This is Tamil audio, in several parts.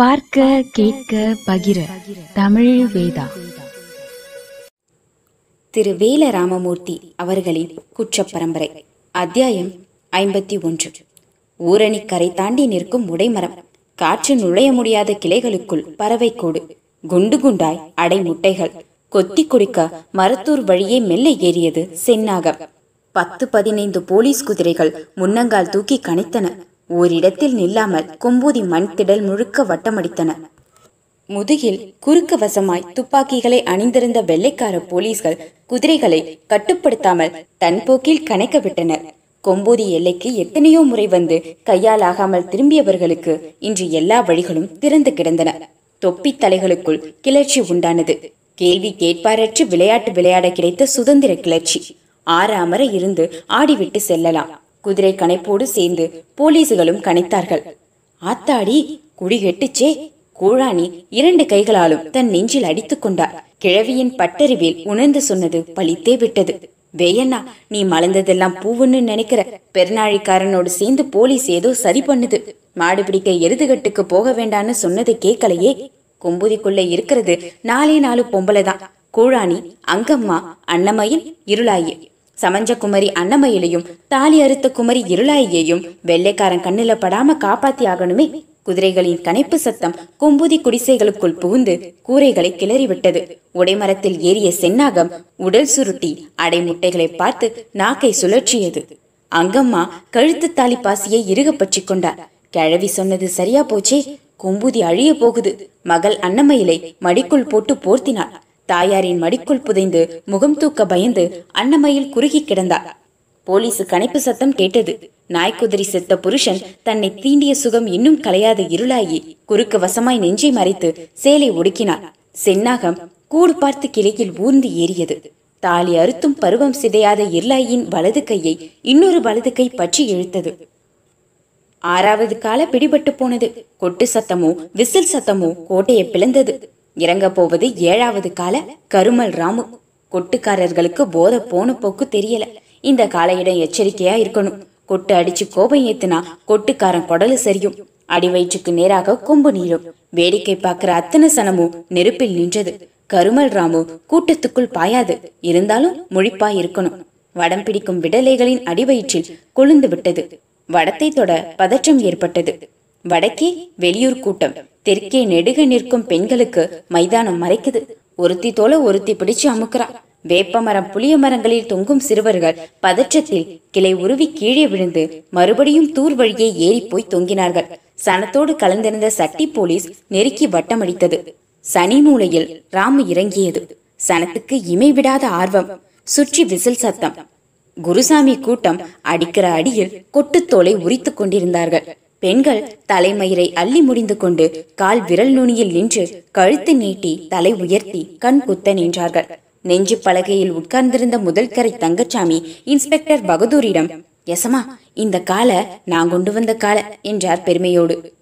பார்க்க கேட்க பகிர. தமிழ் வேதா. திரு வேல ராமமூர்த்தி அவர்களின் குற்றப் பரம்பரை அத்தியாயம் ஐம்பத்தி ஒன்று. ஊரணி கரை தாண்டி நிற்கும் உடைமரம் காற்று நுழைய முடியாத கிளைகளுக்குள் பறவை பறவைக்கோடு குண்டு குண்டாய் அடை முட்டைகள் கொத்தி குடிக்க மரத்தூர் வழியே மெல்ல ஏறியது சென்னாகம் பத்து பதினைந்து போலீஸ் குதிரைகள் முன்னங்கால் தூக்கி கணித்தன. ஓரிடத்தில் நில்லாமல் கொம்பூதி மண் திடல் முழுக்க வட்டமடித்தன. முதுகில் குறுக்கு வசமாய் துப்பாக்கிகளை அணிந்திருந்த வெள்ளைக்கார போலீஸ்கள் குதிரைகளை கட்டுப்படுத்தாமல் தன் போக்கில் கணைக்க விட்டனர் கொம்பூதி எல்லைக்கு எத்தனையோ முறை வந்து கையால் ஆகாமல் திரும்பியவர்களுக்கு இன்று எல்லா வழிகளும் திறந்து கிடந்தன. தொப்பி தலைகளுக்குள் கிளர்ச்சி உண்டானது. கேள்வி கேட்பாரற்று விளையாட்டு விளையாட கிடைத்த சுதந்திர கிளர்ச்சி. ஆறாமற இருந்து ஆடிவிட்டு செல்லலாம். குதிரை கணைப்போடு சேர்ந்து போலீசுகளும் கணைத்தார்கள். ஆத்தாடி குடி கெட்டுச்சே. கூழாணி இரண்டு கைகளாலும் தன் நெஞ்சில் அடித்துக் கொண்டார். கிழவியின் பட்டறிவில் உணர்ந்து சொன்னது பழித்தே விட்டது. வேயண்ணா நீ மலர்ந்ததெல்லாம் பூவுன்னு நினைக்கிற. பெருநாழிக்காரனோடு சேர்ந்து போலீஸ் ஏதோ சரி பண்ணுது. மாடு பிடிக்க எருதுகட்டுக்கு போக வேண்டான்னு சொன்னது கேட்கலையே. கொம்புதிக்குள்ள இருக்கிறது நாலே நாலு பொம்பளைதான் கூழாணி அங்கம்மா அன்னமயில் இருளாயி. சமஞ்ச குமரி அன்னமயிலையும் தாலி அறுத்த குமரி இருளாயையும் வெள்ளைக்காரன் கண்ணில படாம காப்பாத்தி ஆகணுமே. குதிரைகளின் கனைப்பு சத்தம் கொம்புதி குடிசைகளுக்குள் புகுந்து கூரைகளை கிளறிவிட்டது. உடைமரத்தில் ஏறிய செந்நாகம் உடல் சுருட்டி அடை முட்டைகளை பார்த்து நாக்கை சுழற்றியது. அங்கம்மா கழுத்து தாலி பாசியை இறுக பற்றி கொண்டார். கிழவி சொன்னது சரியா போச்சே. கொம்புதி அழிய போகுது. மகள் அன்னமயிலை மடிக்குள் போட்டு போர்த்தினாள். தாயாரின் மடிக்குள் புதைந்து முகம் தூக்க பயந்து அன்னமையில் குறுகி கிடந்தார். போலீசு கணைப்பு சத்தம் கேட்டது. நாய்க்குதிரி செத்த புருஷன் தன்னை தீண்டிய சுகம் இன்னும் கலையாத இருளாகி குறுக்கு வசமாய் நெஞ்சை மறைத்து சேலை ஒடுக்கினார் செந்நாகம் கூடு பார்த்து கிளையில் ஊர்ந்து ஏறியது. தாலி அறுத்தும் பருவம் சிதையாத இருளாயின் வலது கையை இன்னொரு வலது கை பற்றி இழுத்தது. ஆறாவது கால பிடிபட்டு போனது. கொட்டு சத்தமோ விசில் சத்தமோ கோட்டையை பிளந்தது. இறங்க போவது ஏழாவது கால கருமல் ராமு. கொட்டுக்காரர்களுக்கு போத போன போக்கு தெரியல. இந்த காலையிடம் எச்சரிக்கையா இருக்கணும். கொட்டு அடிச்சு கோபம் ஏத்துனா கொட்டுக்காரன் குடலு சரியும். அடி வயிற்றுக்கு நேராக கொம்பு நீளும். வேடிக்கை பார்க்கிற அத்தனை சனமும் நெருப்பில் நின்றது. கருமல் ராமு கூட்டத்துக்குள் பாயாது. இருந்தாலும் முழிப்பாய் இருக்கணும். வடம் பிடிக்கும் விடலைகளின் அடிவயிற்றில் கொழுந்து விட்டது. வடத்தை தொட பதற்றம் ஏற்பட்டது. வடக்கே வெளியூர் கூட்டம். தெற்கே நெடுக நிற்கும் பெண்களுக்கு மைதானம் மறைக்குது. ஒருத்தி தோல ஒருத்தி பிடிச்சு அமுக்கிறா. வேப்பமரம் புளிய மரங்களில் தொங்கும் சிறுவர்கள் பதற்றத்தில் கிளை உருவி கீழே விழுந்து மறுபடியும் தூர் வழியே ஏறி போய் தொங்கினார்கள். சனத்தோடு கலந்திருந்த சட்டி போலீஸ் நெருக்கி வட்டமடித்தது. சனி மூலையில் ராமு இறங்கியது. சனத்துக்கு இமை விடாத ஆர்வம் சுற்றி விசில் சத்தம். குருசாமி கூட்டம் அடிக்கிற அடியில் கொட்டுத்தோலை உரித்துக் கொண்டிருந்தார்கள். பெண்கள் தலைமயிரை அள்ளி முடிந்து கொண்டு கால் விரல் நுனியில் நின்று கழுத்து நீட்டி தலை உயர்த்தி கண் குத்த நின்றார்கள். நெஞ்சு பலகையில் உட்கார்ந்திருந்த முதல் கரை தங்கச்சாமி இன்ஸ்பெக்டர் பகதூரிடம் எசமா இந்த கால நான் கொண்டு வந்த கால என்றார் பெருமையோடு.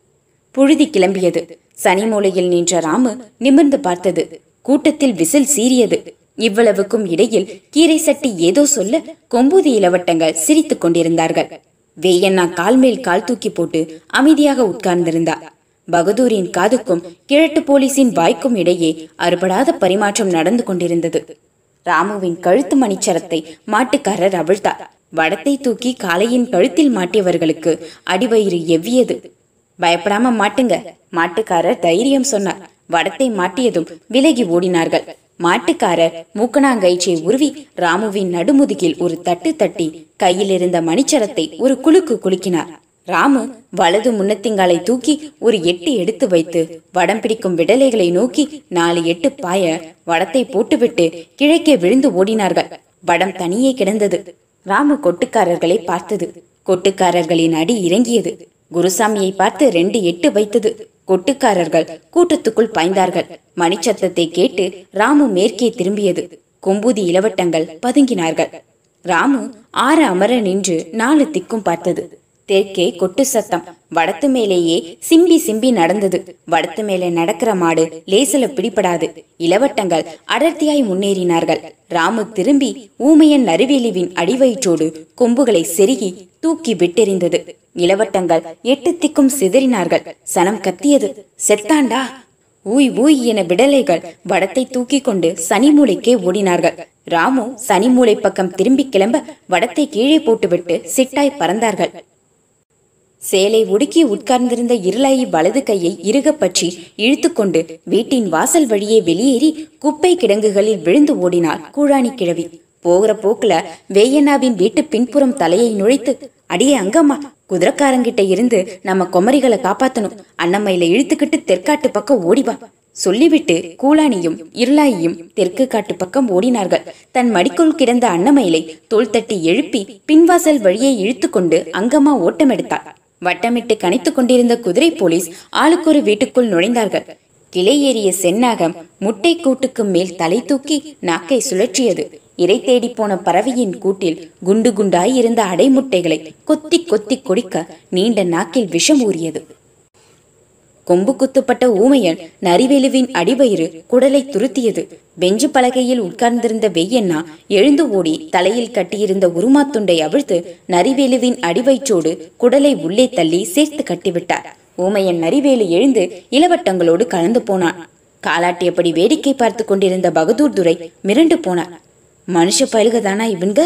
புழுதி கிளம்பியது. சனி மூலையில் நின்ற ராமு நிமிர்ந்து பார்த்தது. கூட்டத்தில் விசில் சீறியது. இவ்வளவுக்கும் இடையில் கீரை சட்டி ஏதோ சொல்ல கொம்பூதி இளவட்டங்கள் சிரித்துக் கொண்டிருந்தார்கள். வேயண்ணா கால் மேல் கால் தூக்கி போட்டு அமைதியாக உட்கார்ந்திருந்தா. பகதூரின் காதுக்கும் கிழட்டு போலீசின் வாய்க்கும் இடையே அறுபடாத பரிமாற்றம் நடந்து கொண்டிருந்தது. ராமுவின் கழுத்து மணிச்சரத்தை மாட்டுக்காரர் அவிழ்த்தார் வடத்தை தூக்கி காலையின் கழுத்தில் மாட்டியவர்களுக்கு அடிவயிறு எவ்வியது? பயப்படாம மாட்டுங்க மாட்டுக்காரர் தைரியம் சொன்னார். வடத்தை மாட்டியதும் விலகி ஓடினார்கள். மாட்டுக்காரர் மூக்கணாங்கயிற்றை உருவி ராமுவின் நடுமுதுகில் ஒரு தட்டு தட்டி கையில் இருந்த மணிச்சரத்தை ஒரு குலுக்கு குலுக்கினார். ராமு வலது முன்னத்திங்காலை தூக்கி ஒரு எட்டு எடுத்து வைத்து வடம் பிடிக்கும் விடலைகளை நோக்கி நாலு எட்டு பாய வடத்தை போட்டுவிட்டு கிழக்கே விழுந்து ஓடினார்கள். வடம் தனியே கிடந்தது. ராமு கொட்டுக்காரர்களை பார்த்தது. கொட்டுக்காரர்களின் அடி இறங்கியது. குருசாமியை பார்த்து ரெண்டு எட்டு வைத்தது. கொட்டுக்காரர்கள் கூட்டத்துக்குள் பாய்ந்தார்கள். மணிச்சத்தத்தை கேட்டு ராமு மேற்கே திரும்பியது. கொம்பூதி இளவட்டங்கள் பதுங்கினார்கள். ராமு ஆற அமர நின்று நாலு திக்கும் பார்த்தது. தெற்கே கொட்டு சத்தம். வடத்து மேலேயே சிம்பி சிம்பி நடந்தது. வடத்து மேலே நடக்கிற மாடு லேசில பிடிபடாது. இளவட்டங்கள் அடர்த்தியாய் முன்னேறினார்கள். ராமு திரும்பி ஊமையன் நறுவேலிவின் அடிவயிற்றோடு கொம்புகளை செருகி தூக்கி விட்டெறிந்தது. இளவட்டங்கள் எட்டு திக்கும் சிதறினார்கள். சனம் கத்தியது செத்தாண்டா? ஊய் ஊய் என விடலைகள் வடத்தை தூக்கி கொண்டு சனிமூலைக்கே ஓடினார்கள். ராமு சனிமூலை பக்கம் திரும்பி கிளம்ப வடத்தை கீழே போட்டுவிட்டு சிட்டாய் பறந்தார்கள். சேலை உடுக்கி உட்கார்ந்திருந்த இருளாயி வலது கையை இறுகப் பற்றி இழுத்துக்கொண்டு வீட்டின் வாசல் வழியே வெளியேறி குப்பை கிடங்குகளில் விழுந்து ஓடினாள் கூழாணி கிழவி. போகிற போக்குல வேயண்ணாவின் வீட்டு பின்புறம் தலையை நுழைத்து அடியே அங்கம்மா குதிரைக்காரங்கிட்ட இருந்து நம்ம குமரிகளை காப்பாத்தணும். அன்னமையில இழுத்துக்கிட்டு தெற்காட்டு பக்கம் ஓடிவா சொல்லிவிட்டு கூலானியும் இருளாயியும் தெற்கு காட்டு பக்கம் ஓடினார்கள். தன் மடிக்குள் கிடந்த அன்னமயிலை தோல் தட்டி எழுப்பி பின்வாசல் வழியை இழுத்துக்கொண்டு அங்கமா ஓட்டமெடுத்தாள். வட்டமிட்டு கணித்துக் கொண்டிருந்த குதிரை போலீஸ் ஆளுக்கொரு வீட்டுக்குள் நுழைந்தார்கள். கிளை ஏறிய செந்நாகம் முட்டை கூட்டுக்கு மேல் தலை தூக்கி நாக்கை சுழற்றியது. இறை தேடி போன பறவையின் கூட்டில் குண்டு குண்டாய் இருந்த அடைமுட்டைகளை கொத்தி கொத்தி கொடிக்க நீண்ட நாக்கில் விஷம் ஊறியது. கொம்பு குத்துப்பட்ட ஊமையன் நரிவெலுவின் அடிவயிறு குடலை துருத்தியது. பெஞ்சு பலகையில் உட்கார்ந்திருந்த வெய்யண்ணா எழுந்து ஓடி தலையில் கட்டியிருந்த உருமாத்துண்டை அவிழ்த்து நரிவேலுவின் அடிவயிற்றோடு குடலை உள்ளே தள்ளி சேர்த்து கட்டிவிட்டார். ஊமையன் நரிவேலு எழுந்து இளவட்டங்களோடு கலந்து போனான். காலாட்டியபடி வேடிக்கை பார்த்து கொண்டிருந்த பகதூர் துரை மிரண்டு போனார். மனுஷ பயில்கதானா இவன்க?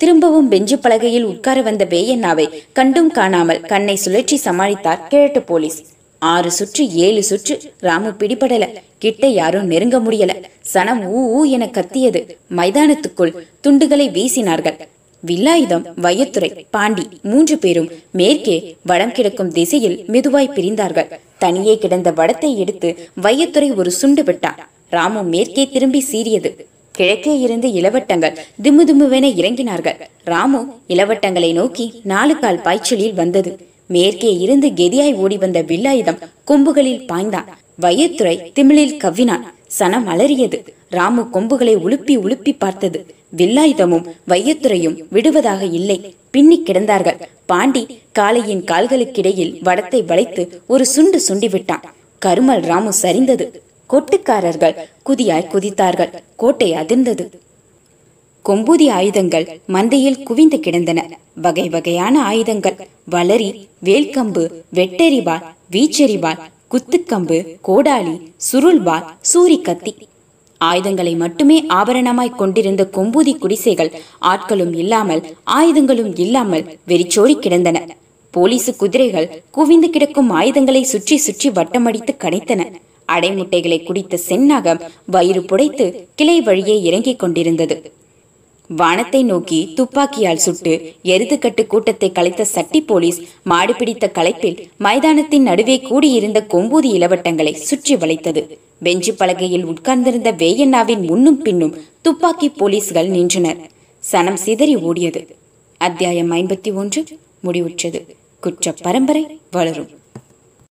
திரும்பவும் பெஞ்சு பலகையில் உட்கார வந்த வேயண்ணாவை கண்டும் காணாமல் கண்ணை சுழற்றி சமாளித்தார் கிழட்டு போலீஸ். ஆறு சுற்று ஏழு சுற்று ராமு பிடிபடல. கிட்ட யாரும் நெருங்க முடியல. சனம் ஊ ஊ என கத்தியது. மைதானத்துக்குள் துண்டுகளை வீசினார்கள். வில்லாயுதம் வையத்துறை பாண்டி மூன்று பேரும் மேற்கே வடம் கிடக்கும் திசையில் மெதுவாய் பிரிந்தார்கள். தனியே கிடந்த வடத்தை எடுத்து வையத்துறை ஒரு சுண்டு விட்டான். ராமு மேற்கே திரும்பி சீறியது. கிழக்கே இருந்து இளவட்டங்கள் திமு திமுவென இறங்கினார்கள். ராமு இளவட்டங்களை நோக்கி நாலு கால் பாய்ச்சலில் வந்தது. மேற்கே இருந்து கெதியாய் ஓடி வந்த வில்லாயுதம் கொம்புகளில் பாய்ந்தான். வையத்துறை திமிழில் கவ்வினான். சனம் அலறியது. ராமு கொம்புகளை உலுப்பி உலுப்பி பார்த்தது. வில்லாயுதமும் வையத்துறையும் விடுவதாக இல்லை. பின்னி கிடந்தார்கள். பாண்டி காளையின் கால்களுக்கிடையில் வடத்தை வளைத்து ஒரு சுண்டு சுண்டி விட்டான். கருமல் ராமு சரிந்தது. கொட்டுக்காரர்கள் குதியாய் குதித்தார்கள். கோட்டை அதிர்ந்தது. கொம்பூதி ஆயுதங்கள் மந்தையில் குவிந்து கிடந்தன. வகை வகையான ஆயுதங்கள். வளரி வேல்கம்பு வெட்டெறிவாள் வீச்செறிவாள் குத்துக்கம்பு கோடாலி சுருள்வாள் சூரி கத்தி ஆயுதங்களை மட்டுமே ஆபரணமாய் கொண்டிருந்த கொம்பூதி குடிசைகள் ஆட்களும் இல்லாமல் ஆயுதங்களும் இல்லாமல் வெறிச்சோடி கிடந்தன. போலீசு குதிரைகள் குவிந்து கிடக்கும் ஆயுதங்களை சுற்றி சுற்றி வட்டமடித்து கடைத்தன அடைமுட்டைகளை குடித்த செந்நாகம் வயிறு புடைத்து கிளை வழியே இறங்கிக் கொண்டிருந்தது. வானத்தை நோக்கி துப்பாக்கியால் சுட்டு எருதுக்கட்டு கூட்டத்தை கலைத்த சட்டி போலீஸ் மாடு பிடித்த களைப்பில் மைதானத்தின் நடுவே கூடியிருந்த கொம்பூதி இளவட்டங்களை சுற்றி வளைத்தது. பெஞ்சு பலகையில் உட்கார்ந்திருந்த வேயண்ணாவின் முன்னும் பின்னும் துப்பாக்கி போலீஸ்கள் நின்றனர். சனம் சிதறி ஓடியது. அத்தியாயம் ஐம்பத்தி ஒன்று. முடிவுற்றது. குற்ற பரம்பரை வளரும்.